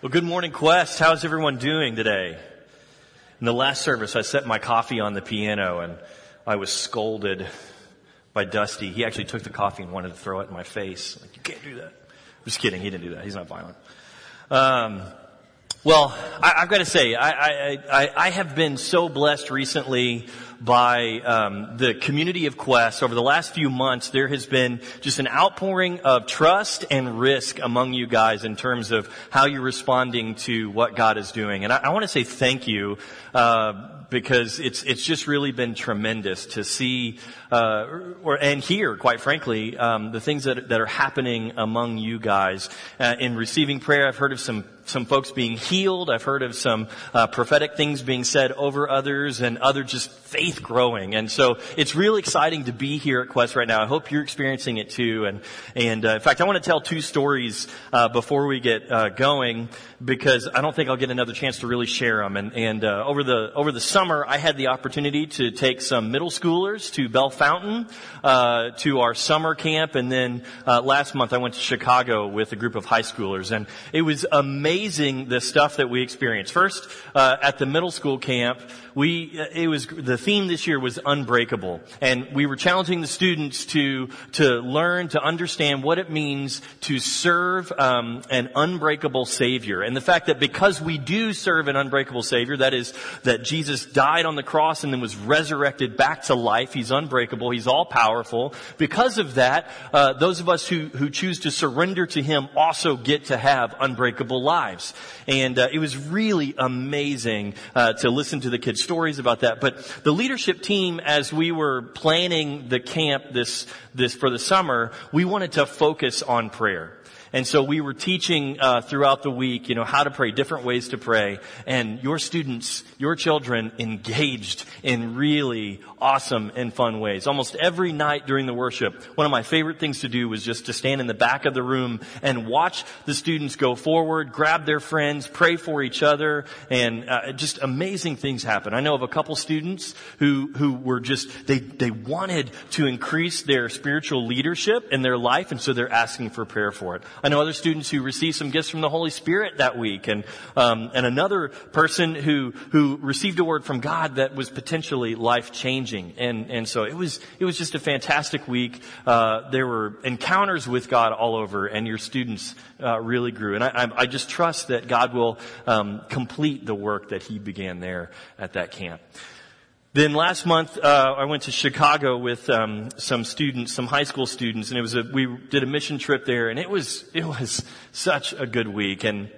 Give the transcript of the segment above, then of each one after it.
Well, good morning, Quest. How's everyone doing today? In the last service, I set my coffee on the piano and I was scolded by Dusty. He actually took the coffee and wanted to throw it in my face. Like, you can't do that. I'm just kidding. He didn't do that. He's not violent. Um, well, I, have got to say, I, I, I, I have been so blessed recently by um, the community of Quest over the last few months. There has been just an outpouring of trust and risk among you guys in terms of how you're responding to what God is doing. And I, I want to say thank you. Uh, because it's it's just really been tremendous to see uh, or and hear, quite frankly, um, the things that that are happening among you guys uh, in receiving prayer. I've heard of some some folks being healed. I've heard of some uh, prophetic things being said over others, and other just faith growing. And so it's really exciting to be here at Quest right now. I hope you're experiencing it too. And and uh, in fact, I want to tell two stories uh, before we get uh, going because I don't think I'll get another chance to really share them. And and uh, over the over the summer, I had the opportunity to take some middle schoolers to Bellefontaine uh, to our summer camp, and then last month I went to Chicago with a group of high schoolers, and it was amazing amazing the stuff that we experienced. First, uh, at the middle school camp, we uh, it was the theme this year was unbreakable, and we were challenging the students to to learn to understand what it means to serve um, an unbreakable Savior, and the fact that because we do serve an unbreakable Savior, that is that Jesus died on the cross and then was resurrected back to life. He's unbreakable. He's all powerful. Because of that, uh, those of us who who choose to surrender to Him also get to have unbreakable lives lives. And uh, it was really amazing uh, to listen to the kids' stories about that. But the leadership team, as we were planning the camp this this for the summer, we wanted to focus on prayer. And so we were teaching uh, throughout the week, you know, how to pray, different ways to pray. And your students, your children engaged in really awesome and fun ways. Almost every night during the worship, one of my favorite things to do was just to stand in the back of the room and watch the students go forward, grab their friends, pray for each other, and uh, just amazing things happen. I know of a couple students who who were just they they wanted to increase their spiritual leadership in their life, and so they're asking for prayer for it. I know other students who received some gifts from the Holy Spirit that week, and um, and another person who who received a word from God that was potentially life changing. And and so it was it was just a fantastic week. Uh, there were encounters with God all over, and your students uh, really grew. And I, I just trust that God will um, complete the work that He began there at that camp. Then last month, uh, I went to Chicago with um, some students, some high school students, and it was a, we did a mission trip there, and it was it was such a good week. And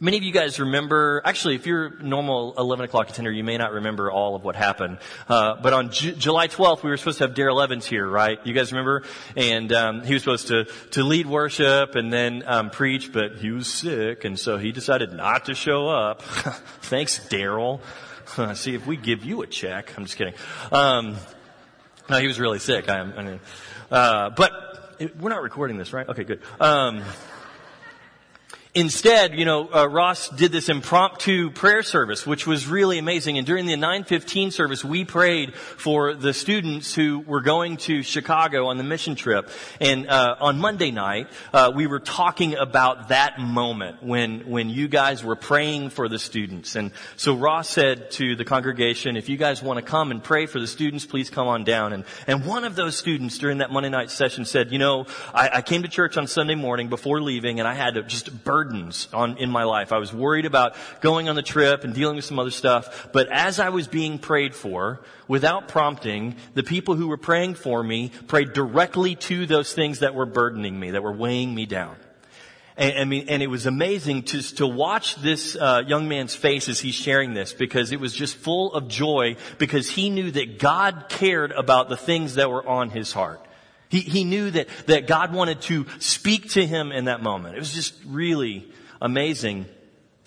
many of you guys remember, actually, if you're normal 11 o'clock attender, you may not remember all of what happened. Uh, but on July 12th, we were supposed to have Daryl Evans here, right? You guys remember? And um, he was supposed to to lead worship and then um, preach, but he was sick, and so he decided not to show up. Thanks, Daryl. See if we give you a check. I'm just kidding. Um, no, he was really sick. I, I mean, uh, but it, we're not recording this, right? Okay, good. Instead, you know, uh, Ross did this impromptu prayer service, which was really amazing. And during the 915 service, we prayed for the students who were going to Chicago on the mission trip. And uh, on Monday night, uh, we were talking about that moment when when you guys were praying for the students. And so Ross said to the congregation, "If you guys want to come and pray for the students, please come on down." And and one of those students during that Monday night session said, "You know, I, I came to church on Sunday morning before leaving, and I had to just burn." Burdens on, in my life. I was worried about going on the trip and dealing with some other stuff. But as I was being prayed for, without prompting, the people who were praying for me prayed directly to those things that were burdening me, that were weighing me down. And, I mean, and it was amazing to, to watch this uh, young man's face as he's sharing this because it was just full of joy because he knew that God cared about the things that were on his heart. He, he knew that, that God wanted to speak to him in that moment. It was just really amazing.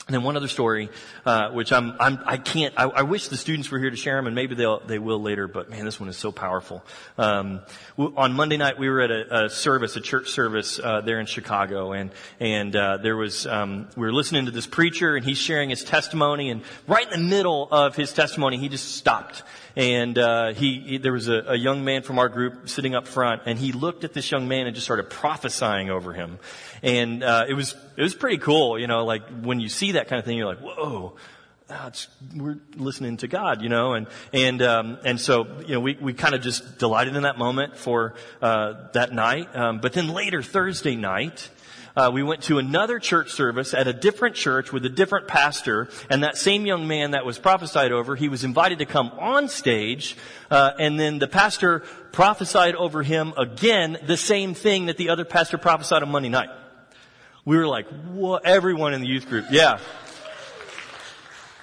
And then one other story, uh, which I'm, I'm, I can't, I, I, wish the students were here to share them, and maybe they'll, they will later, but man, this one is so powerful. Um, on Monday night, we were at a, a service, a church service, uh, there in Chicago, and, and, uh, there was, um, we were listening to this preacher, and he's sharing his testimony, and right in the middle of his testimony, he just stopped and uh, he, he, there was a, a, young man from our group sitting up front, and he looked at this young man and just started prophesying over him, and uh, it was it was pretty cool, you know, like when you see that kind of thing, you're like, whoa. we're listening to God, you know, and and um, and so you know we we kind of just delighted in that moment for uh, that night. Um, but then later Thursday night, uh, we went to another church service at a different church with a different pastor, and that same young man that was prophesied over, he was invited to come on stage, uh, and then the pastor prophesied over him again the same thing that the other pastor prophesied on Monday night. We were like, what? Everyone in the youth group, yeah.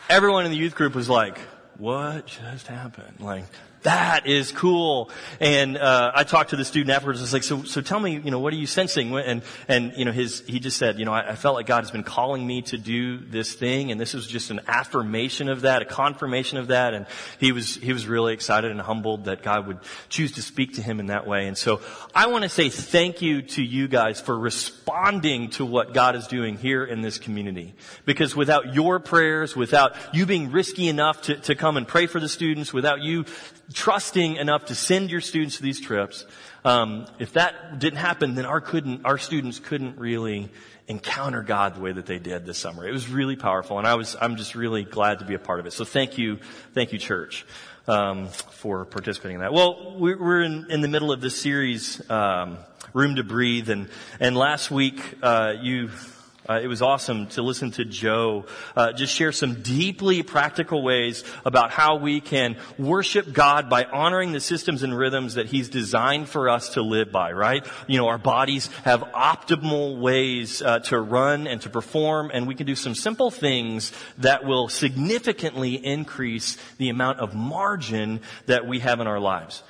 Everyone in the youth group was like, what just happened? Like, that is cool. And uh, I talked to the student afterwards. I was like, so, so tell me, you know, what are you sensing? And and you know, his he just said, you know, I, I felt like God has been calling me to do this thing, and this was just an affirmation of that, a confirmation of that. And he was he was really excited and humbled that God would choose to speak to him in that way. And so I want to say thank you to you guys for responding to what God is doing here in this community. Because without your prayers, without you being risky enough to, to come and pray for the students, without you trusting enough to send your students to these trips. Um, if that didn't happen, then our couldn't, our students couldn't really encounter God the way that they did this summer. It was really powerful, and I was, I'm just really glad to be a part of it. So thank you, thank you, church, um, for participating in that. Well, we're in, in the middle of this series, um, Room to Breathe, and and last week uh, you uh, it was awesome to listen to Joe uh, just share some deeply practical ways about how we can worship God by honoring the systems and rhythms that He's designed for us to live by. Right? You know, our bodies have optimal ways uh, to run and to perform, and we can do some simple things that will significantly increase the amount of margin that we have in our lives.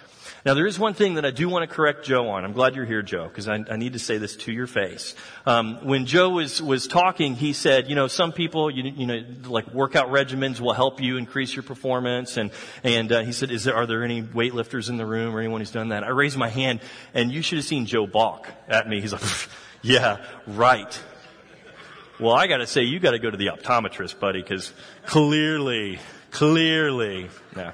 Now, there is one thing that I do want to correct Joe on. I'm glad you're here, Joe, because I, I, need to say this to your face. Um, when Joe was was talking, he said, you know, some people, you, you know, like workout regimens will help you increase your performance, and and uh, he said, is there are there any weightlifters in the room or anyone who's done that? I raised my hand, and you should have seen Joe balk at me. He's like, yeah, right. Well, I got to say, you got to go to the optometrist, buddy, because clearly, clearly, yeah.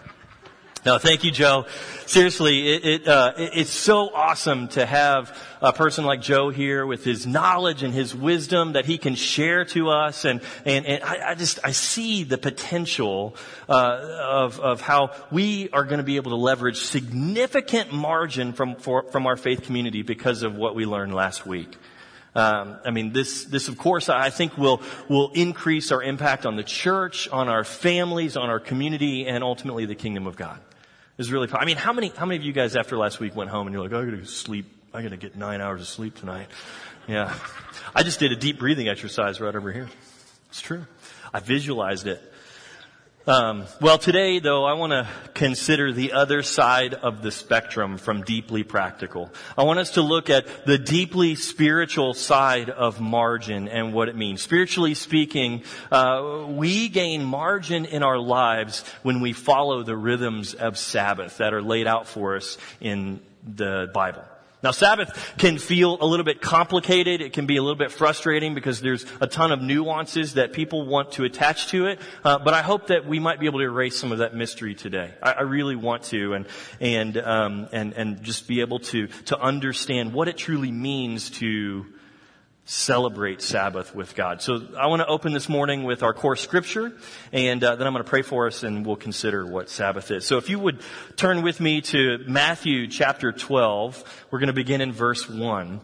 No, thank you, Joe. Seriously, it, it, uh, it, it's so awesome to have a person like Joe here with his knowledge and his wisdom that he can share to us. And, and, and I, I just, I see the potential, uh, of, of how we are going to be able to leverage significant margin from, for, from our faith community because of what we learned last week. Um, I mean, this, this of course, I think will, will increase our impact on the church, on our families, on our community, and ultimately the kingdom of God. Is really, I mean, how many, how many of you guys after last week went home and you're like, I gotta sleep, I gotta get nine hours of sleep tonight. Yeah. I just did a deep breathing exercise right over here. It's true. I visualized it. Um, well, today, though, I want to consider the other side of the spectrum from deeply practical. I want us to look at the deeply spiritual side of margin and what it means. Spiritually speaking, uh, we gain margin in our lives when we follow the rhythms of Sabbath that are laid out for us in the Bible. Now Sabbath can feel a little bit complicated. It can be a little bit frustrating because there's a ton of nuances that people want to attach to it. Uh, but I hope that we might be able to erase some of that mystery today. I, I really want to, and and um, and and just be able to to understand what it truly means to celebrate Sabbath with God. So I want to open this morning with our core scripture, and uh, then I'm going to pray for us, and we'll consider what Sabbath is. So if you would turn with me to Matthew chapter 12, we're going to begin in verse 1.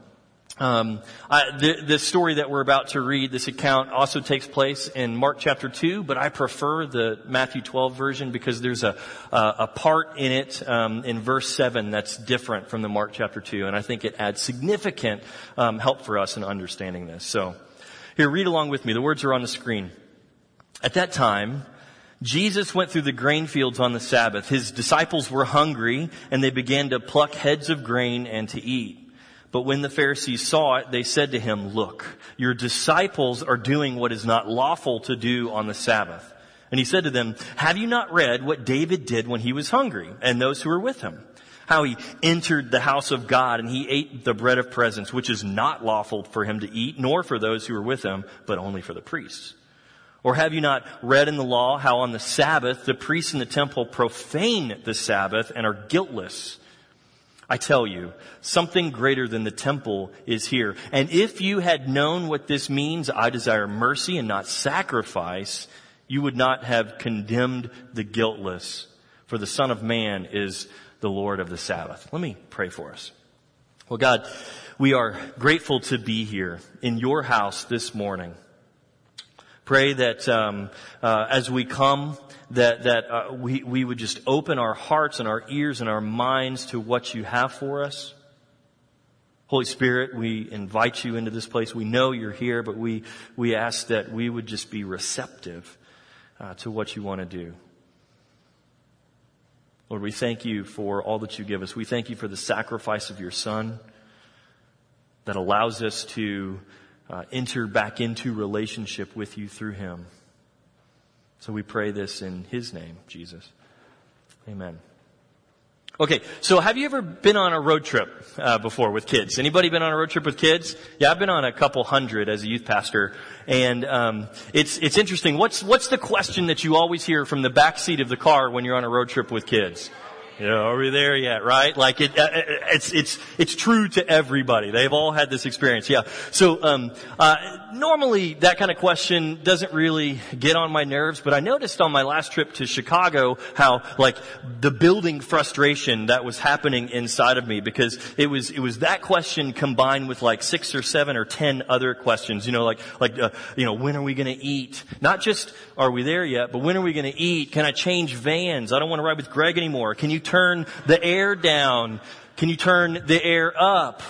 Um, I, the, the, story that we're about to read, this account also takes place in Mark chapter 2, but I prefer the Matthew 12 version because there's a, a, a part in it um, in verse 7 that's different from the Mark chapter 2, and I think it adds significant um, help for us in understanding this. So, here, read along with me. The words are on the screen. At that time, Jesus went through the grain fields on the Sabbath. His disciples were hungry, and they began to pluck heads of grain and to eat. But when the Pharisees saw it, they said to him, Look, your disciples are doing what is not lawful to do on the Sabbath. And he said to them, Have you not read what David did when he was hungry and those who were with him? How he entered the house of God and he ate the bread of presence, which is not lawful for him to eat, nor for those who were with him, but only for the priests. Or have you not read in the law how on the Sabbath the priests in the temple profane the Sabbath and are guiltless? I tell you, something greater than the temple is here. And if you had known what this means, I desire mercy and not sacrifice, you would not have condemned the guiltless. For the Son of Man is the Lord of the Sabbath. Let me pray for us. Well, God, we are grateful to be here in your house this morning. Pray that um, uh, as we come, that that uh, we we would just open our hearts and our ears and our minds to what you have for us. Holy Spirit, we invite you into this place. We know you're here, but we we ask that we would just be receptive uh, to what you want to do. Lord, we thank you for all that you give us. We thank you for the sacrifice of your Son that allows us to uh, enter back into relationship with you through him. So we pray this in his name, Jesus. Amen. Okay, so have you ever been on a road trip uh, before with kids? Anybody been on a road trip with kids? Yeah, I've been on a couple hundred as a youth pastor, and um, it's it's interesting. What's what's the question that you always hear from the back seat of the car when you're on a road trip with kids? You know, are we there yet? Right? Like it, uh, it's it's it's true to everybody. They've all had this experience. Yeah. So um, uh, normally that kind of question doesn't really get on my nerves, but I noticed on my last trip to Chicago how like the building frustration that was happening inside of me because it was it was that question combined with like six or seven or ten other questions. You know, like like uh, you know, when are we going to eat? Not just are we there yet, but when are we going to eat? Can I change vans? I don't want to ride with Greg anymore. Can you turn the air down? Can you turn the air up?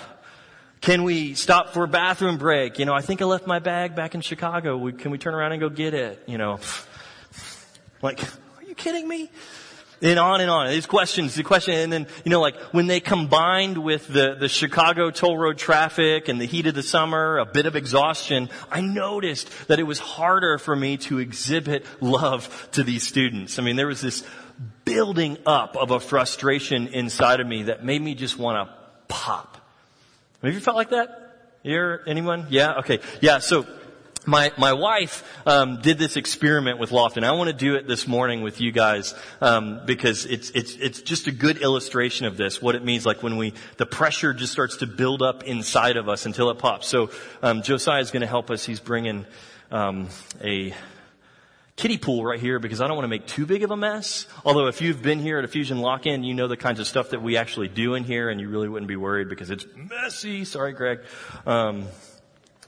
Can we stop for a bathroom break? You know, I think I left my bag back in Chicago. Can we turn around and go get it? You know, like, are you kidding me? And on and on. These questions, the question, and then, you know, like, when they combined with the, the Chicago toll road traffic and the heat of the summer, a bit of exhaustion, I noticed that it was harder for me to exhibit love to these students. I mean, there was this building up of a frustration inside of me that made me just want to pop. Have you felt like that? Here, anyone? Yeah? Okay. Yeah, so, my my wife um, did this experiment with Lofton. I want to do it this morning with you guys um, because it's it's it's just a good illustration of this. What it means, like when we the pressure just starts to build up inside of us until it pops. So um, Josiah is going to help us. He's bringing um, a kiddie pool right here because I don't want to make too big of a mess. Although if you've been here at a Fusion Lock-In, you know the kinds of stuff that we actually do in here and you really wouldn't be worried because it's messy. Sorry, Greg. Um,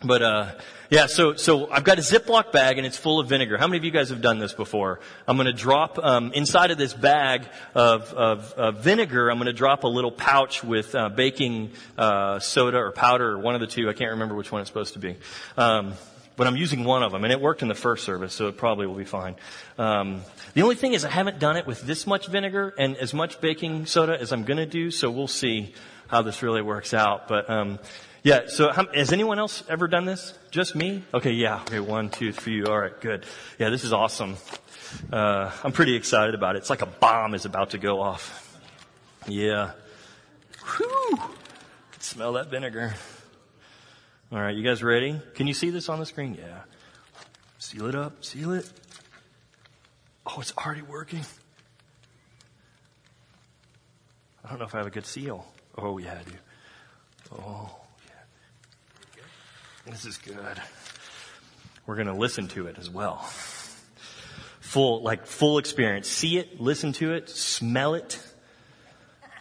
but, uh, yeah, so, so I've got a Ziploc bag and it's full of vinegar. How many of you guys have done this before? I'm gonna drop, um, inside of this bag of, of, of vinegar, I'm gonna drop a little pouch with, uh, baking, uh, soda or powder or one of the two. I can't remember which one it's supposed to be. Um, but I'm using one of them, and it worked in the first service, so it probably will be fine. Um, the only thing is, I haven't done it with this much vinegar and as much baking soda as I'm going to do, so we'll see how this really works out. But um, yeah, so how, has anyone else ever done this? Just me? Okay, yeah. Okay, one, two, three. All right, good. Yeah, this is awesome. Uh, I'm pretty excited about it. It's like a bomb is about to go off. Yeah. Whew. Smell that vinegar. All right, you guys ready? Can you see this on the screen? Yeah. Seal it up. Seal it. Oh, it's already working. I don't know if I have a good seal. Oh, yeah, I do. Oh, yeah. This is good. We're going to listen to it as well. Full, like full experience. See it, listen to it, smell it,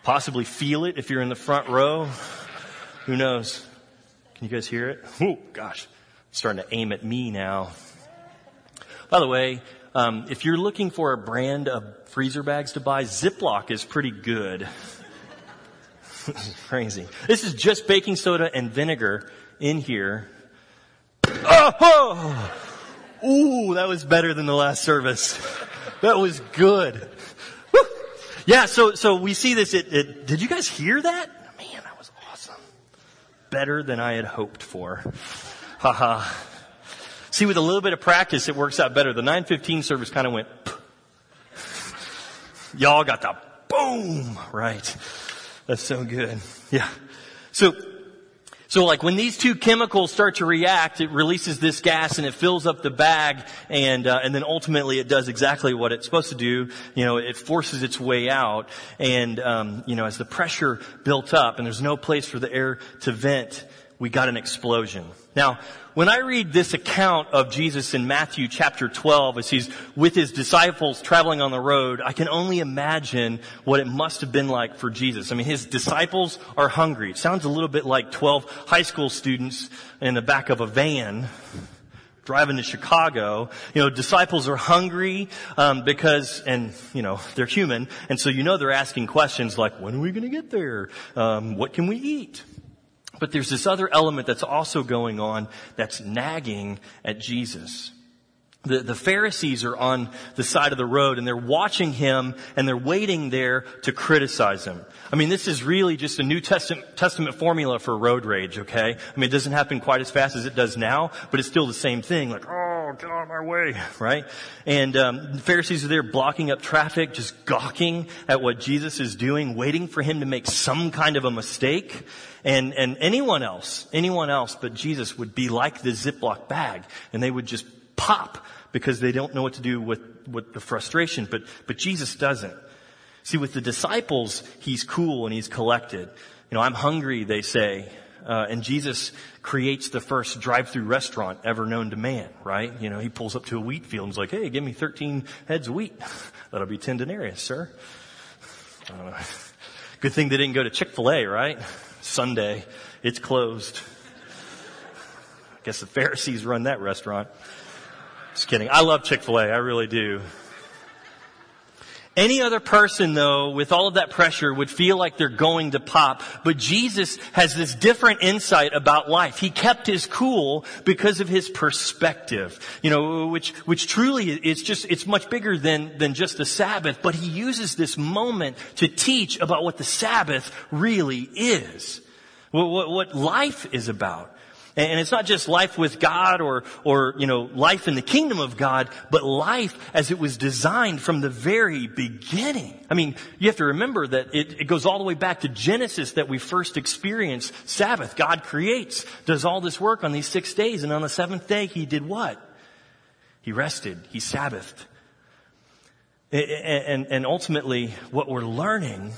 possibly feel it if you're in the front row. Who knows? Can you guys hear it? Oh, gosh. Starting to aim at me now. By the way, um, if you're looking for a brand of freezer bags to buy, Ziploc is pretty good. this is crazy. This is just baking soda and vinegar in here. Oh! Ooh, that was better than the last service. That was good. Woo! Yeah, so so we see this. It, it, did you guys hear that? Better than I had hoped for. Haha. See, with a little bit of practice, it works out better. The 915 service kind of went, y'all got the boom, right? That's so good. Yeah. So, so like when these two chemicals start to react, it releases this gas and it fills up the bag and, uh, and then ultimately it does exactly what it's supposed to do. You know, it forces its way out and, um, you know, as the pressure built up and there's no place for the air to vent, we got an explosion. Now, when I read this account of Jesus in Matthew chapter 12 as he's with his disciples traveling on the road, I can only imagine what it must have been like for Jesus. I mean, his disciples are hungry. It sounds a little bit like 12 high school students in the back of a van driving to Chicago, you know, disciples are hungry um, because, and you know, they're human, and so you know they're asking questions like, "When are we going to get there? Um, what can we eat?" But there's this other element that's also going on that's nagging at Jesus. The, the Pharisees are on the side of the road and they're watching him and they're waiting there to criticize him. I mean, this is really just a New Testament, Testament formula for road rage, okay? I mean, it doesn't happen quite as fast as it does now, but it's still the same thing. Like, oh, get out of my way, right? And um, Pharisees are there blocking up traffic, just gawking at what Jesus is doing, waiting for him to make some kind of a mistake. And, and anyone else, anyone else but Jesus would be like the Ziploc bag, and they would just pop because they don't know what to do with, with the frustration, but, but Jesus doesn't. See, with the disciples, he's cool and he's collected. You know, I'm hungry, they say. Uh, and Jesus creates the first drive-through restaurant ever known to man, right? You know, he pulls up to a wheat field and is like, hey, give me 13 heads of wheat. That'll be 10 denarius, sir. Uh, good thing they didn't go to Chick-fil-A, right? Sunday. It's closed. I guess the Pharisees run that restaurant. Just kidding. I love Chick-fil-A. I really do. Any other person though, with all of that pressure would feel like they're going to pop. But Jesus has this different insight about life. He kept his cool because of his perspective. You know, which, which truly is just, it's much bigger than, than just the Sabbath. But he uses this moment to teach about what the Sabbath really is. What, what, what life is about. And it's not just life with God or, or, you know, life in the kingdom of God, but life as it was designed from the very beginning. I mean, you have to remember that it, it goes all the way back to Genesis that we first experience Sabbath. God creates, does all this work on these six days, and on the seventh day, He did what? He rested. He Sabbathed. And, and ultimately, what we're learning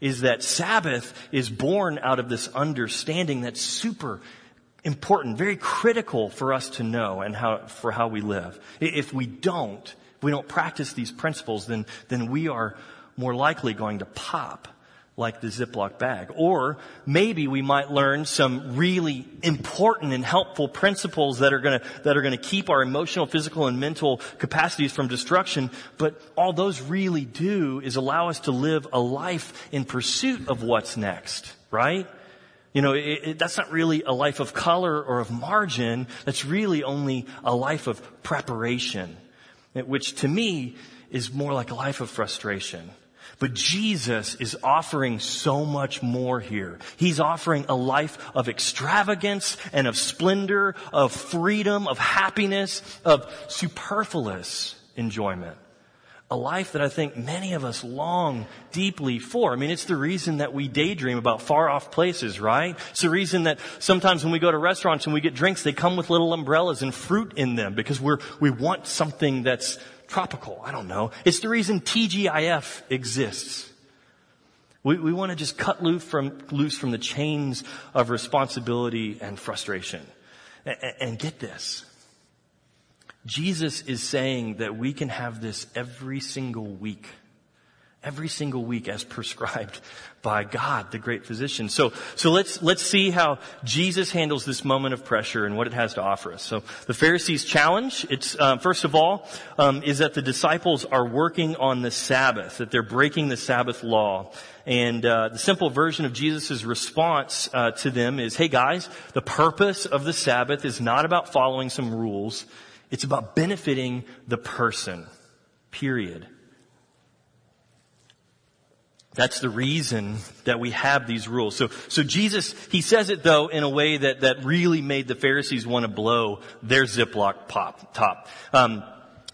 is that Sabbath is born out of this understanding that's super important, very critical for us to know and how, for how we live. If we don't, if we don't practice these principles, then, then we are more likely going to pop like the Ziploc bag. Or maybe we might learn some really important and helpful principles that are gonna, that are gonna keep our emotional, physical, and mental capacities from destruction. But all those really do is allow us to live a life in pursuit of what's next, right? You know, it, it, that's not really a life of color or of margin. That's really only a life of preparation, which to me is more like a life of frustration. But Jesus is offering so much more here. He's offering a life of extravagance and of splendor, of freedom, of happiness, of superfluous enjoyment a life that I think many of us long deeply for. I mean, it's the reason that we daydream about far off places, right? It's the reason that sometimes when we go to restaurants and we get drinks, they come with little umbrellas and fruit in them because we're, we want something that's tropical. I don't know. It's the reason TGIF exists. We, we want to just cut loose from, loose from the chains of responsibility and frustration. and, and get this. Jesus is saying that we can have this every single week. Every single week as prescribed by God, the great physician. So, so let's, let's see how Jesus handles this moment of pressure and what it has to offer us. So the Pharisees' challenge, it's, uh, first of all, um, is that the disciples are working on the Sabbath, that they're breaking the Sabbath law. And uh, the simple version of Jesus' response uh, to them is, hey guys, the purpose of the Sabbath is not about following some rules. It's about benefiting the person. Period. That's the reason that we have these rules. So, so Jesus, he says it though in a way that, that really made the Pharisees want to blow their Ziploc pop, top. Um,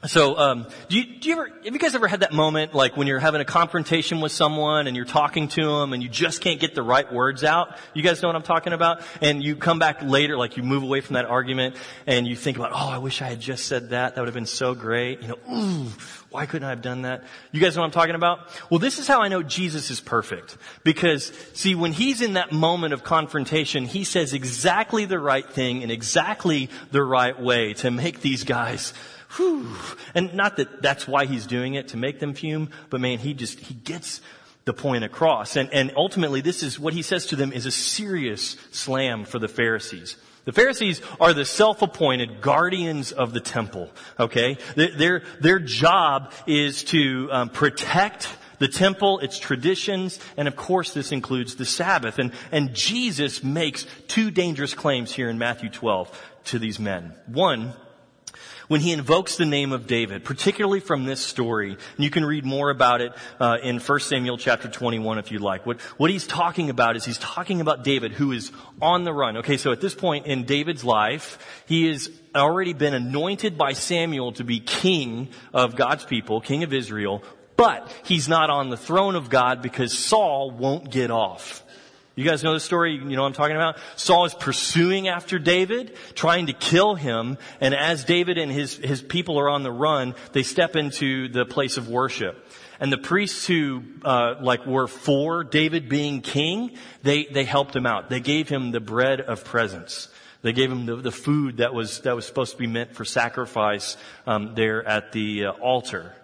so, um, do you, do you ever, have you guys ever had that moment, like when you're having a confrontation with someone and you're talking to them and you just can't get the right words out? You guys know what I'm talking about? And you come back later, like you move away from that argument and you think about, oh, I wish I had just said that. That would have been so great. You know, ooh, why couldn't I have done that? You guys know what I'm talking about? Well, this is how I know Jesus is perfect. Because, see, when he's in that moment of confrontation, he says exactly the right thing in exactly the right way to make these guys whew. And not that that's why he's doing it, to make them fume, but man, he just, he gets the point across. And, and ultimately, this is what he says to them is a serious slam for the Pharisees. The Pharisees are the self-appointed guardians of the temple. Okay, their their job is to um, protect the temple, its traditions, and of course, this includes the Sabbath. And and Jesus makes two dangerous claims here in Matthew 12 to these men. One when he invokes the name of David, particularly from this story. And you can read more about it uh, in 1 Samuel chapter 21 if you'd like. What, what he's talking about is he's talking about David who is on the run. Okay, so at this point in David's life, he has already been anointed by Samuel to be king of God's people, king of Israel, but he's not on the throne of God because Saul won't get off. You guys know the story? You know what I'm talking about? Saul is pursuing after David, trying to kill him, and as David and his, his people are on the run, they step into the place of worship. And the priests who, uh, like were for David being king, they, they helped him out. They gave him the bread of presence. They gave him the, the food that was, that was supposed to be meant for sacrifice, um, there at the uh, altar.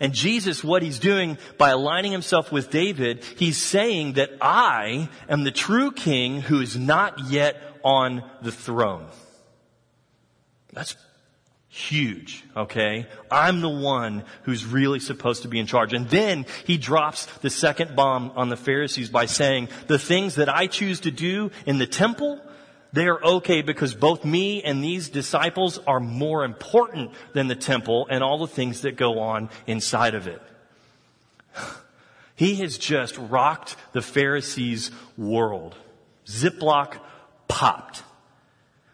And Jesus, what he's doing by aligning himself with David, he's saying that I am the true king who is not yet on the throne. That's huge, okay? I'm the one who's really supposed to be in charge. And then he drops the second bomb on the Pharisees by saying, the things that I choose to do in the temple, they are okay because both me and these disciples are more important than the temple and all the things that go on inside of it. He has just rocked the Pharisees' world. Ziploc popped.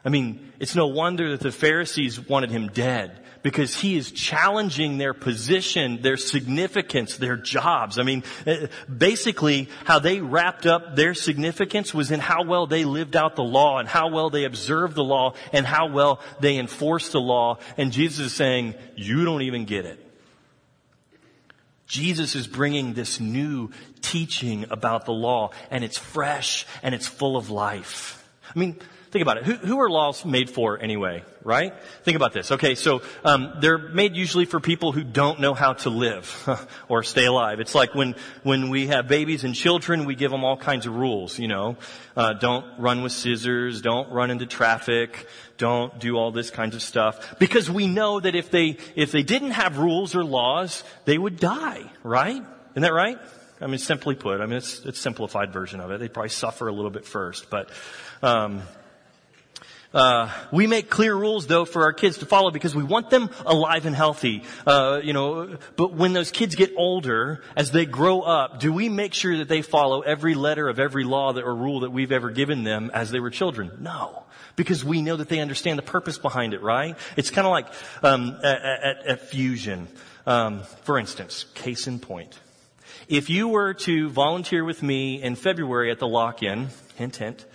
I mean, it's no wonder that the Pharisees wanted him dead because he is challenging their position, their significance, their jobs. I mean, uh, basically how they wrapped up their significance was in how well they lived out the law and how well they observed the law and how well they enforced the law. And Jesus is saying, you don't even get it. Jesus is bringing this new teaching about the law and it's fresh and it's full of life. I mean, Think about it. Who, who, are laws made for anyway, right? Think about this. Okay, so um, they're made usually for people who don't know how to live or stay alive. It's like when when we have babies and children, we give them all kinds of rules. You know, uh, don't run with scissors, don't run into traffic, don't do all this kinds of stuff, because we know that if they if they didn't have rules or laws, they would die. Right? Isn't that right? I mean, simply put, I mean, it's, it's simplified version of it. They probably suffer a little bit first, but, um, uh, we make clear rules though for our kids to follow because we want them alive and healthy. Uh, you know, but when those kids get older, as they grow up, do we make sure that they follow every letter of every law that, or rule that we've ever given them as they were children? No, because we know that they understand the purpose behind it. Right? It's kind of like um, at, at, at, Fusion, um, for instance. Case in point. If you were to volunteer with me in February at the lock-in, hint, hint,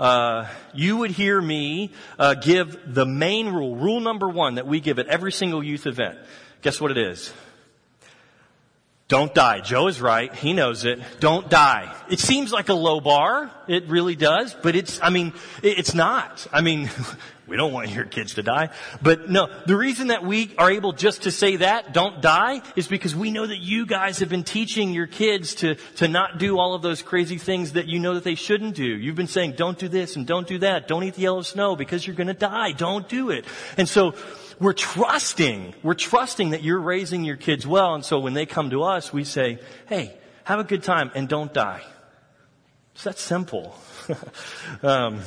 uh, you would hear me uh, give the main rule, rule number one that we give at every single youth event. Guess what it is? Don't die. Joe is right. He knows it. Don't die. It seems like a low bar. It really does. But it's, I mean, it's not. I mean, We don't want your kids to die. But no, the reason that we are able just to say that, don't die, is because we know that you guys have been teaching your kids to, to not do all of those crazy things that you know that they shouldn't do. You've been saying, don't do this and don't do that. Don't eat the yellow snow because you're gonna die. Don't do it. And so, we're trusting, we're trusting that you're raising your kids well. And so when they come to us, we say, hey, have a good time and don't die. It's that simple. um,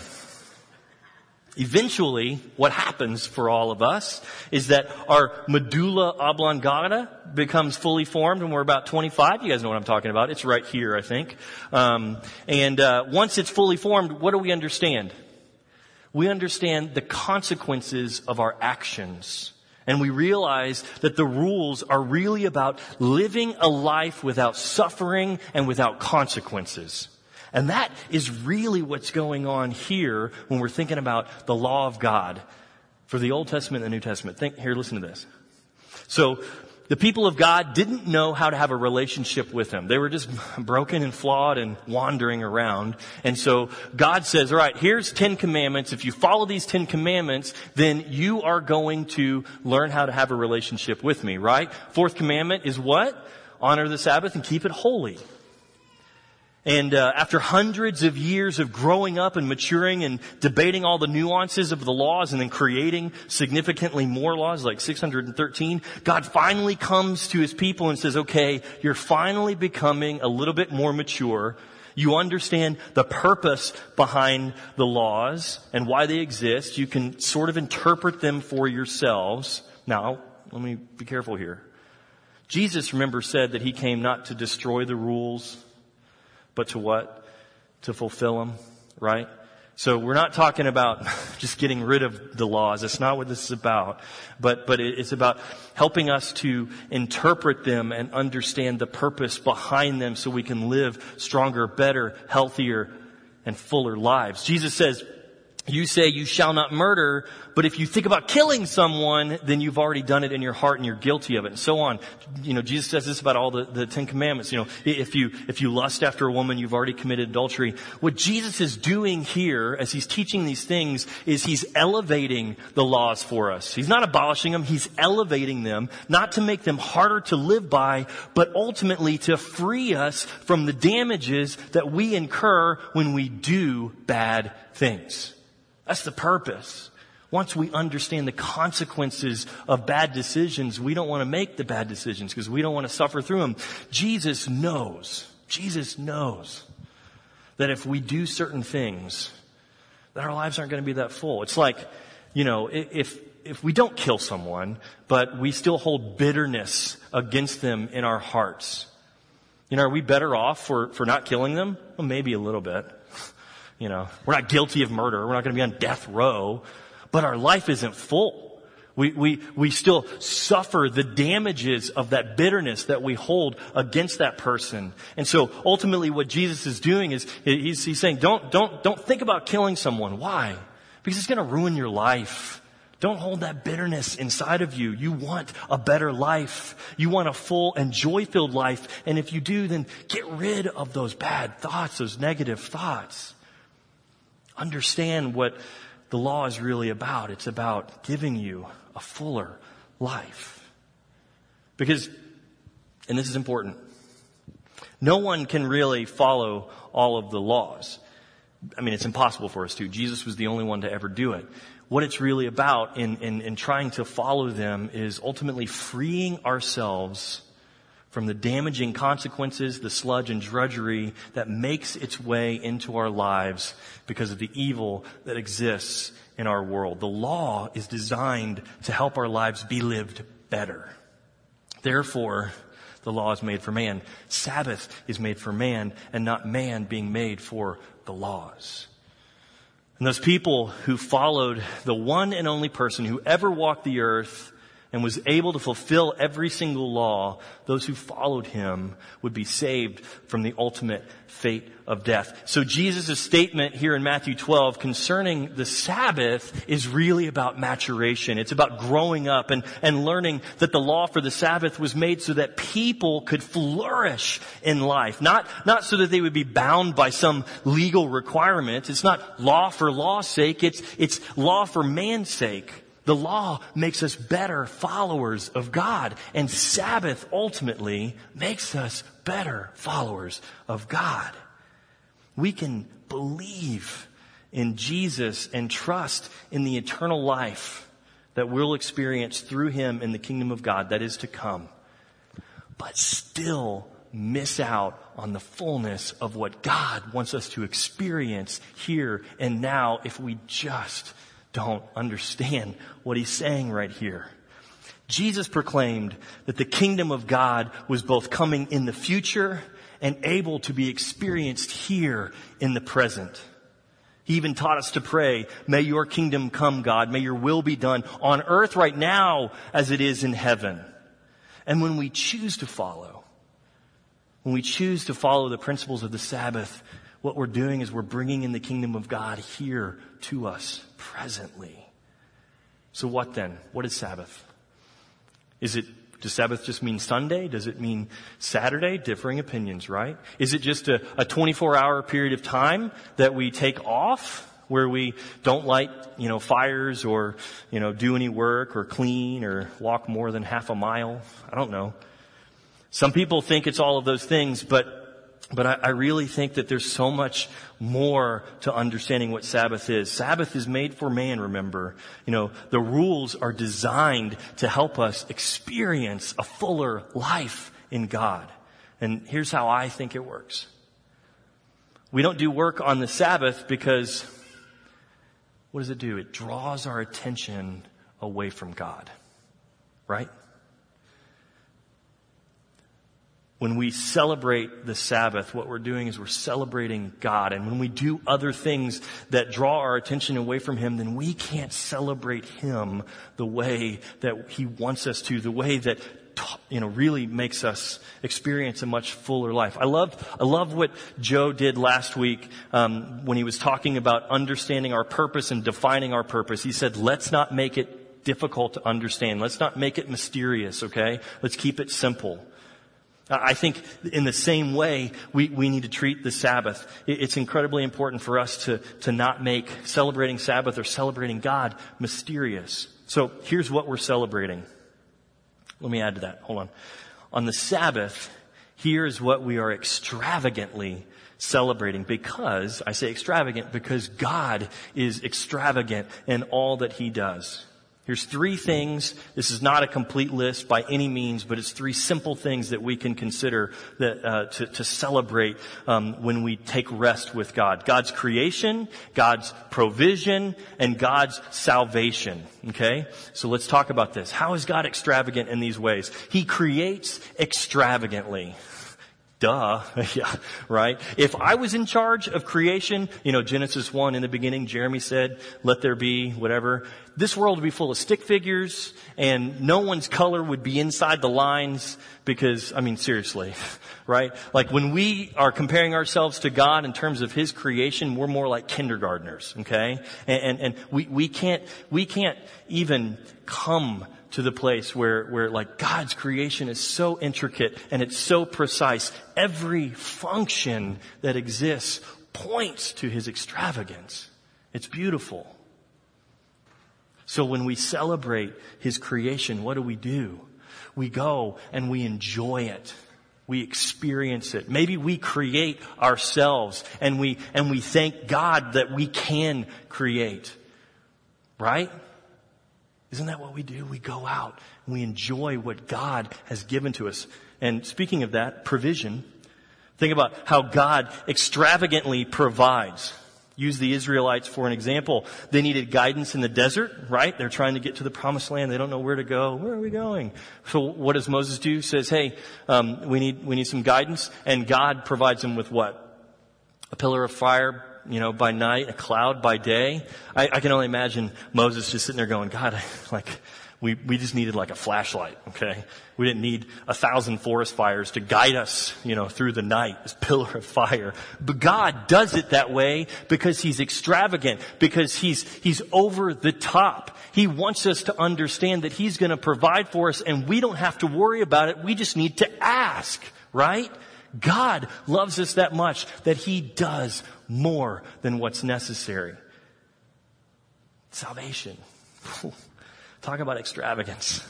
Eventually, what happens for all of us is that our medulla oblongata becomes fully formed when we're about 25. You guys know what I'm talking about. It's right here, I think. Um, and uh, once it's fully formed, what do we understand? We understand the consequences of our actions. And we realize that the rules are really about living a life without suffering and without consequences. And that is really what's going on here when we're thinking about the law of God for the Old Testament and the New Testament. Think, here, listen to this. So, the people of God didn't know how to have a relationship with Him. They were just broken and flawed and wandering around. And so God says, all right, here's Ten Commandments. If you follow these Ten Commandments, then you are going to learn how to have a relationship with me, right? Fourth commandment is what? Honor the Sabbath and keep it holy. And uh, after hundreds of years of growing up and maturing and debating all the nuances of the laws and then creating significantly more laws, like 613, God finally comes to his people and says, okay, you're finally becoming a little bit more mature. You understand the purpose behind the laws and why they exist. You can sort of interpret them for yourselves. Now, let me be careful here. Jesus, remember, said that he came not to destroy the rules, but to what? To fulfill them, right? So we're not talking about just getting rid of the laws. That's not what this is about. But, but it's about helping us to interpret them and understand the purpose behind them so we can live stronger, better, healthier, and fuller lives. Jesus says, you say you shall not murder, but if you think about killing someone, then you've already done it in your heart and you're guilty of it and so on. You know, Jesus says this about all the, the Ten Commandments. You know, if you, if you lust after a woman, you've already committed adultery. What Jesus is doing here as he's teaching these things is he's elevating the laws for us. He's not abolishing them, he's elevating them, not to make them harder to live by, but ultimately to free us from the damages that we incur when we do bad things. That's the purpose. Once we understand the consequences of bad decisions, we don't want to make the bad decisions because we don't want to suffer through them. Jesus knows, Jesus knows that if we do certain things, that our lives aren't going to be that full. It's like, you know, if, if we don't kill someone, but we still hold bitterness against them in our hearts, you know, are we better off for, for not killing them? Well, maybe a little bit. You know, we're not guilty of murder. We're not going to be on death row, but our life isn't full. We, we, we still suffer the damages of that bitterness that we hold against that person. And so ultimately what Jesus is doing is he's, he's saying, don't, don't, don't think about killing someone. Why? Because it's going to ruin your life. Don't hold that bitterness inside of you. You want a better life. You want a full and joy filled life. And if you do, then get rid of those bad thoughts, those negative thoughts understand what the law is really about. It's about giving you a fuller life. Because, and this is important, no one can really follow all of the laws. I mean, it's impossible for us to. Jesus was the only one to ever do it. What it's really about in, in, in trying to follow them is ultimately freeing ourselves from the damaging consequences, the sludge and drudgery that makes its way into our lives because of the evil that exists in our world. The law is designed to help our lives be lived better. Therefore, the law is made for man. Sabbath is made for man and not man being made for the laws. And those people who followed the one and only person who ever walked the earth and was able to fulfill every single law, those who followed him would be saved from the ultimate fate of death. So Jesus' statement here in Matthew 12 concerning the Sabbath is really about maturation. It's about growing up and, and learning that the law for the Sabbath was made so that people could flourish in life. Not, not so that they would be bound by some legal requirement. It's not law for law's sake. It's, it's law for man's sake. The law makes us better followers of God, and Sabbath ultimately makes us better followers of God. We can believe in Jesus and trust in the eternal life that we'll experience through Him in the kingdom of God that is to come, but still miss out on the fullness of what God wants us to experience here and now if we just don't understand what he's saying right here. Jesus proclaimed that the kingdom of God was both coming in the future and able to be experienced here in the present. He even taught us to pray, may your kingdom come, God. May your will be done on earth right now as it is in heaven. And when we choose to follow, when we choose to follow the principles of the Sabbath, what we're doing is we're bringing in the kingdom of God here to us presently. So what then? What is Sabbath? Is it, does Sabbath just mean Sunday? Does it mean Saturday? Differing opinions, right? Is it just a, a 24 hour period of time that we take off? Where we don't light, you know, fires or, you know, do any work or clean or walk more than half a mile. I don't know. Some people think it's all of those things, but but I, I, really think that there's so much more to understanding what Sabbath is. Sabbath is made for man, remember. You know, the rules are designed to help us experience a fuller life in God. And here's how I think it works. We don't do work on the Sabbath because what does it do? It draws our attention away from God. Right? When we celebrate the Sabbath, what we're doing is we're celebrating God. And when we do other things that draw our attention away from Him, then we can't celebrate Him the way that He wants us to, the way that you know, really makes us experience a much fuller life. I love, I love what Joe did last week um, when he was talking about understanding our purpose and defining our purpose. He said, "Let's not make it difficult to understand. Let's not make it mysterious. Okay, let's keep it simple." Uh, I think in the same way, we, we need to treat the Sabbath. It's incredibly important for us to, to not make celebrating Sabbath or celebrating God mysterious. So here's what we're celebrating. Let me add to that. Hold on. On the Sabbath, here's what we are extravagantly celebrating because, I say extravagant because God is extravagant in all that He does. Here's three things. This is not a complete list by any means, but it's three simple things that we can consider that, uh, to, to, celebrate um, when we take rest with God. God's creation, God's provision, and God's salvation. Okay, so let's talk about this. How is God extravagant in these ways? He creates extravagantly. Duh. yeah, right? If I was in charge of creation, you know, Genesis 1 in the beginning, Jeremy said, let there be, whatever. This world would be full of stick figures and no one's color would be inside the lines because, I mean, seriously, right? Like when we are comparing ourselves to God in terms of His creation, we're more like kindergartners, okay? And, and, and we, we can't, we can't even come to the place where, where like God's creation is so intricate and it's so precise. Every function that exists points to his extravagance. It's beautiful. So when we celebrate his creation, what do we do? We go and we enjoy it. We experience it. Maybe we create ourselves and we, and we thank God that we can create. Right? Isn't that what we do? We go out and we enjoy what God has given to us. And speaking of that, provision, think about how God extravagantly provides. Use the Israelites for an example. They needed guidance in the desert, right? They're trying to get to the promised land. They don't know where to go. Where are we going? So what does Moses do? Says, hey, um, we need, we need some guidance. And God provides them with what? A pillar of fire you know, by night, a cloud by day. I, I can only imagine Moses just sitting there going, God, like, we, we just needed like a flashlight, okay? We didn't need a thousand forest fires to guide us, you know, through the night, this pillar of fire. But God does it that way because He's extravagant, because He's, He's over the top. He wants us to understand that He's gonna provide for us and we don't have to worry about it. We just need to ask, right? God loves us that much that He does more than what's necessary. Salvation. Talk about extravagance.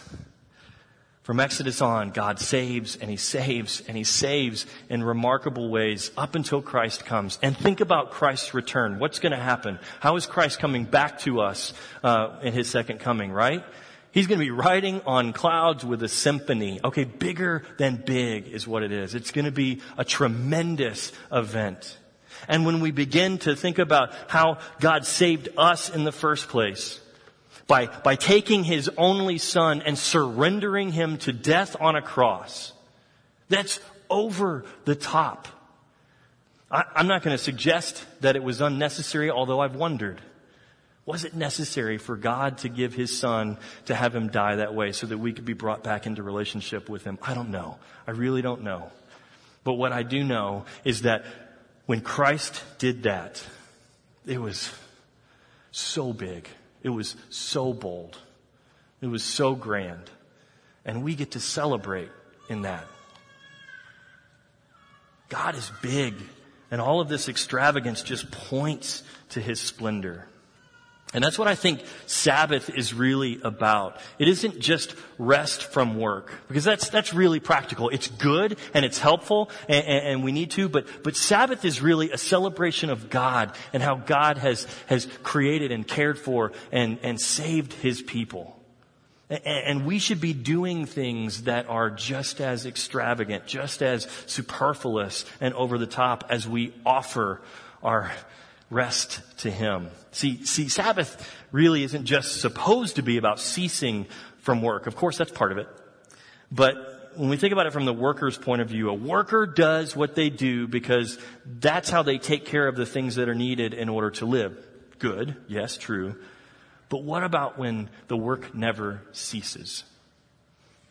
From Exodus on, God saves and He saves and He saves in remarkable ways up until Christ comes. And think about Christ's return. What's going to happen? How is Christ coming back to us uh, in His second coming, right? He's going to be riding on clouds with a symphony. Okay, bigger than big is what it is. It's going to be a tremendous event. And when we begin to think about how God saved us in the first place, by, by taking his only son and surrendering him to death on a cross. That's over the top. I, I'm not going to suggest that it was unnecessary, although I've wondered. Was it necessary for God to give his son to have him die that way so that we could be brought back into relationship with him? I don't know. I really don't know. But what I do know is that when Christ did that, it was so big. It was so bold. It was so grand. And we get to celebrate in that. God is big. And all of this extravagance just points to his splendor. And that's what I think Sabbath is really about. It isn't just rest from work, because that's, that's really practical. It's good and it's helpful and, and, and, we need to, but, but Sabbath is really a celebration of God and how God has, has created and cared for and, and saved His people. And, and we should be doing things that are just as extravagant, just as superfluous and over the top as we offer our rest to Him. See, see, Sabbath really isn't just supposed to be about ceasing from work. Of course, that's part of it. But when we think about it from the worker's point of view, a worker does what they do because that's how they take care of the things that are needed in order to live. Good. Yes, true. But what about when the work never ceases?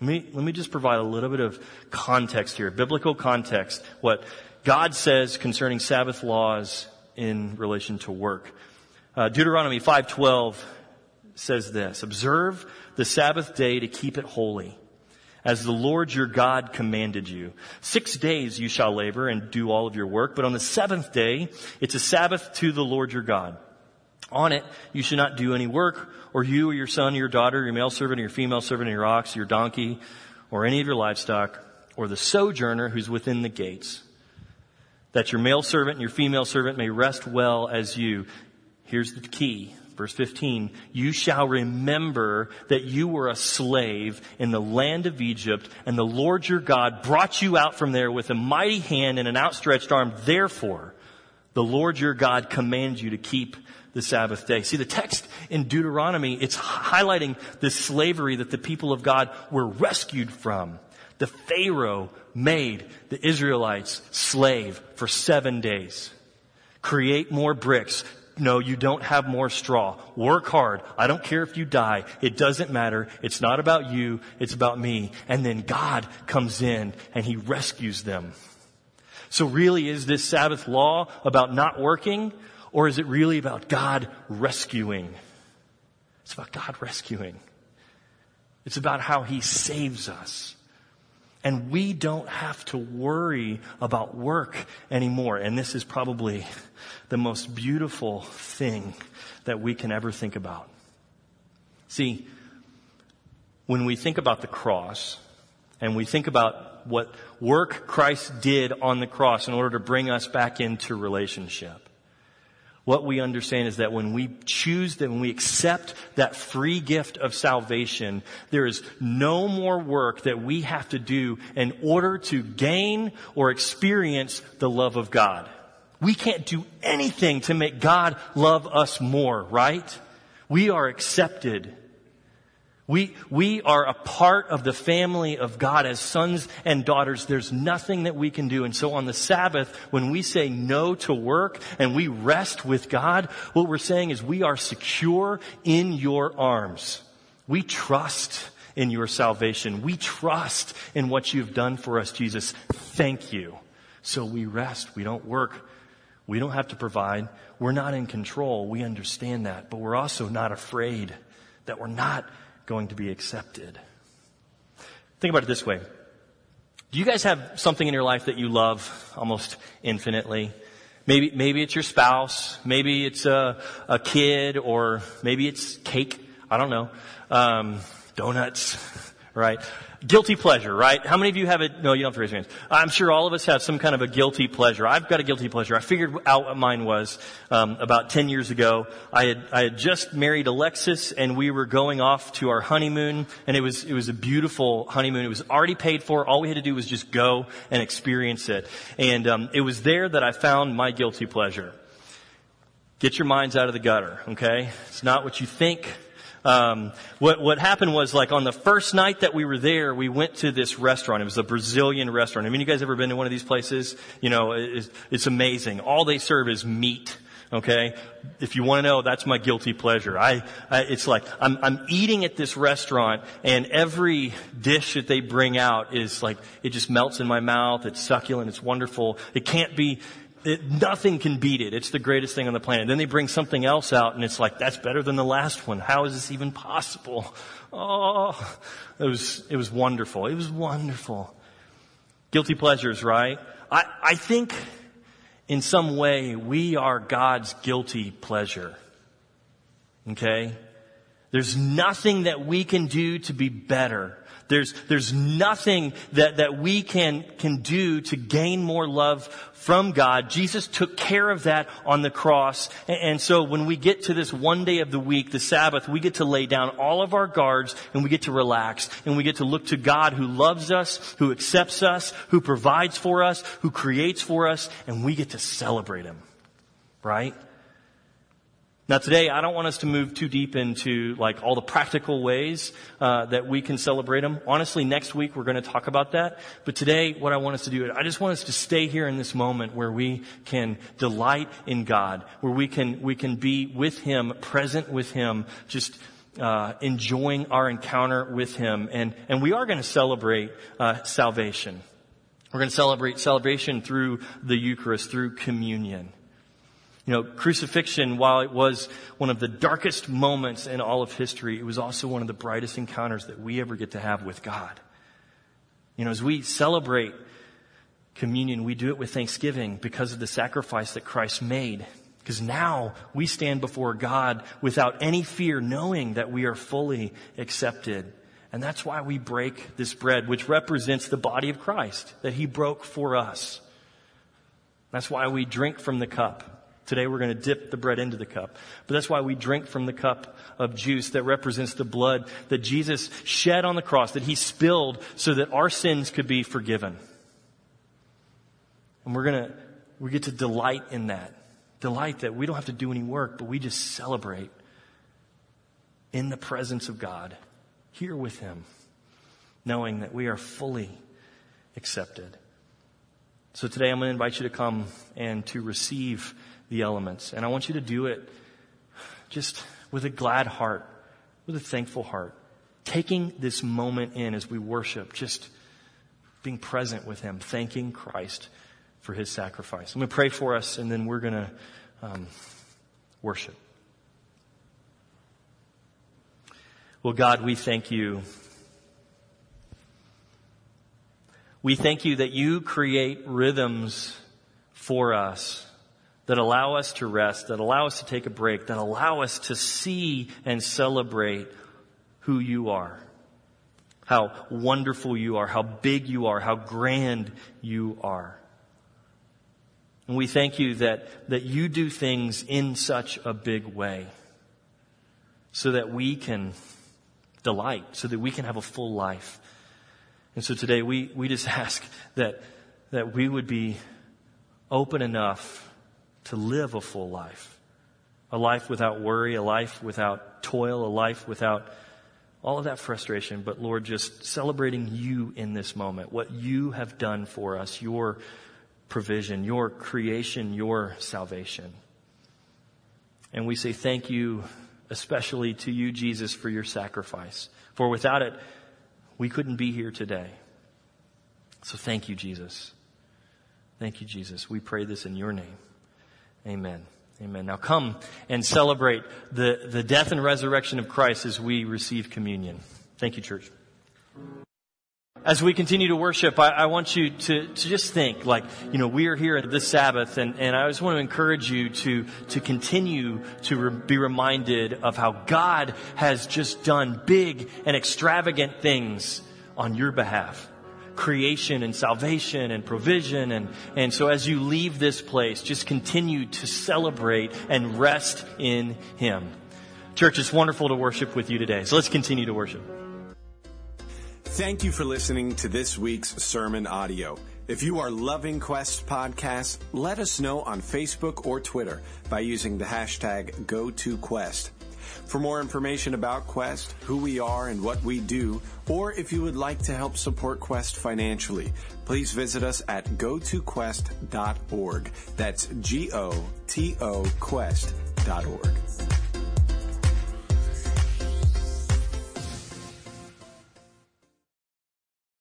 Let me, let me just provide a little bit of context here, biblical context, what God says concerning Sabbath laws in relation to work. Uh, Deuteronomy 5:12 says this: "Observe the Sabbath day to keep it holy, as the Lord your God commanded you. Six days you shall labor and do all of your work, but on the seventh day it's a Sabbath to the Lord your God. On it you should not do any work, or you or your son or your daughter, or your male servant or your female servant or your ox, or your donkey, or any of your livestock, or the sojourner who's within the gates." That your male servant and your female servant may rest well as you. Here's the key. Verse 15, you shall remember that you were a slave in the land of Egypt and the Lord your God brought you out from there with a mighty hand and an outstretched arm. Therefore, the Lord your God commands you to keep the Sabbath day. See, the text in Deuteronomy, it's highlighting this slavery that the people of God were rescued from. The Pharaoh made the Israelites slave for seven days. Create more bricks. No, you don't have more straw. Work hard. I don't care if you die. It doesn't matter. It's not about you. It's about me. And then God comes in and he rescues them. So really, is this Sabbath law about not working or is it really about God rescuing? It's about God rescuing. It's about how he saves us. And we don't have to worry about work anymore. And this is probably the most beautiful thing that we can ever think about. See, when we think about the cross and we think about what work Christ did on the cross in order to bring us back into relationship, what we understand is that when we choose that, when we accept that free gift of salvation, there is no more work that we have to do in order to gain or experience the love of God. We can't do anything to make God love us more, right? We are accepted we, we are a part of the family of God as sons and daughters. There's nothing that we can do. And so on the Sabbath, when we say no to work and we rest with God, what we're saying is we are secure in your arms. We trust in your salvation. We trust in what you've done for us, Jesus. Thank you. So we rest. We don't work. We don't have to provide. We're not in control. We understand that. But we're also not afraid that we're not going to be accepted. Think about it this way. Do you guys have something in your life that you love almost infinitely? Maybe, maybe it's your spouse, maybe it's a, a kid, or maybe it's cake. I don't know. Um, donuts, right? Guilty pleasure, right? How many of you have it? No, you don't have to raise your hands. I'm sure all of us have some kind of a guilty pleasure. I've got a guilty pleasure. I figured out what mine was um, about 10 years ago. I had, I had just married Alexis and we were going off to our honeymoon and it was, it was a beautiful honeymoon. It was already paid for. All we had to do was just go and experience it. And um, it was there that I found my guilty pleasure. Get your minds out of the gutter, okay? It's not what you think Um, what what happened was like on the first night that we were there, we went to this restaurant. It was a Brazilian restaurant. I mean, you guys ever been to one of these places? You know, it's, it's amazing. All they serve is meat. Okay, if you want to know, that's my guilty pleasure. I, I it's like I'm I'm eating at this restaurant, and every dish that they bring out is like it just melts in my mouth. It's succulent. It's wonderful. It can't be it, nothing can beat it. It's the greatest thing on the planet. Then they bring something else out and it's like, that's better than the last one. How is this even possible? Oh, it was, it was wonderful. It was wonderful. Guilty pleasures, right? I, I think in some way we are God's guilty pleasure. Okay? There's nothing that we can do to be better there's, there's nothing that, that we can, can do to gain more love from God. Jesus took care of that on the cross. And, and so when we get to this one day of the week, the Sabbath, we get to lay down all of our guards and we get to relax and we get to look to God who loves us, who accepts us, who provides for us, who creates for us, and we get to celebrate Him. Right? Now today, I don't want us to move too deep into like all the practical ways uh, that we can celebrate them. Honestly, next week we're going to talk about that. But today, what I want us to do, I just want us to stay here in this moment where we can delight in God, where we can we can be with Him, present with Him, just uh, enjoying our encounter with Him, and and we are going to celebrate uh, salvation. We're going to celebrate salvation through the Eucharist, through communion. You know, crucifixion, while it was one of the darkest moments in all of history, it was also one of the brightest encounters that we ever get to have with God. You know, as we celebrate communion, we do it with thanksgiving because of the sacrifice that Christ made. Because now we stand before God without any fear, knowing that we are fully accepted. And that's why we break this bread, which represents the body of Christ that He broke for us. That's why we drink from the cup. Today we're going to dip the bread into the cup. But that's why we drink from the cup of juice that represents the blood that Jesus shed on the cross, that he spilled so that our sins could be forgiven. And we're going to, we get to delight in that. Delight that we don't have to do any work, but we just celebrate in the presence of God, here with him, knowing that we are fully accepted. So today I'm going to invite you to come and to receive the elements. And I want you to do it just with a glad heart, with a thankful heart, taking this moment in as we worship, just being present with Him, thanking Christ for His sacrifice. I'm going to pray for us, and then we're going to um, worship. Well, God, we thank you. We thank you that you create rhythms for us that allow us to rest, that allow us to take a break, that allow us to see and celebrate who you are. How wonderful you are, how big you are, how grand you are. And we thank you that, that you do things in such a big way so that we can delight, so that we can have a full life. And so today we, we just ask that, that we would be open enough to live a full life. A life without worry, a life without toil, a life without all of that frustration, but Lord, just celebrating you in this moment, what you have done for us, your provision, your creation, your salvation. And we say thank you, especially to you, Jesus, for your sacrifice. For without it, we couldn't be here today. So thank you, Jesus. Thank you, Jesus. We pray this in your name. Amen. Amen. Now come and celebrate the, the death and resurrection of Christ as we receive communion. Thank you, church. As we continue to worship, I, I want you to, to just think, like, you know, we are here at this Sabbath, and, and I just want to encourage you to, to continue to re- be reminded of how God has just done big and extravagant things on your behalf creation and salvation and provision. And, and so as you leave this place, just continue to celebrate and rest in Him. Church, it's wonderful to worship with you today. So let's continue to worship. Thank you for listening to this week's sermon audio. If you are loving Quest Podcast, let us know on Facebook or Twitter by using the hashtag GoToQuest. For more information about Quest, who we are and what we do, or if you would like to help support Quest financially, please visit us at gotoquest.org. That's G O T O Quest.org.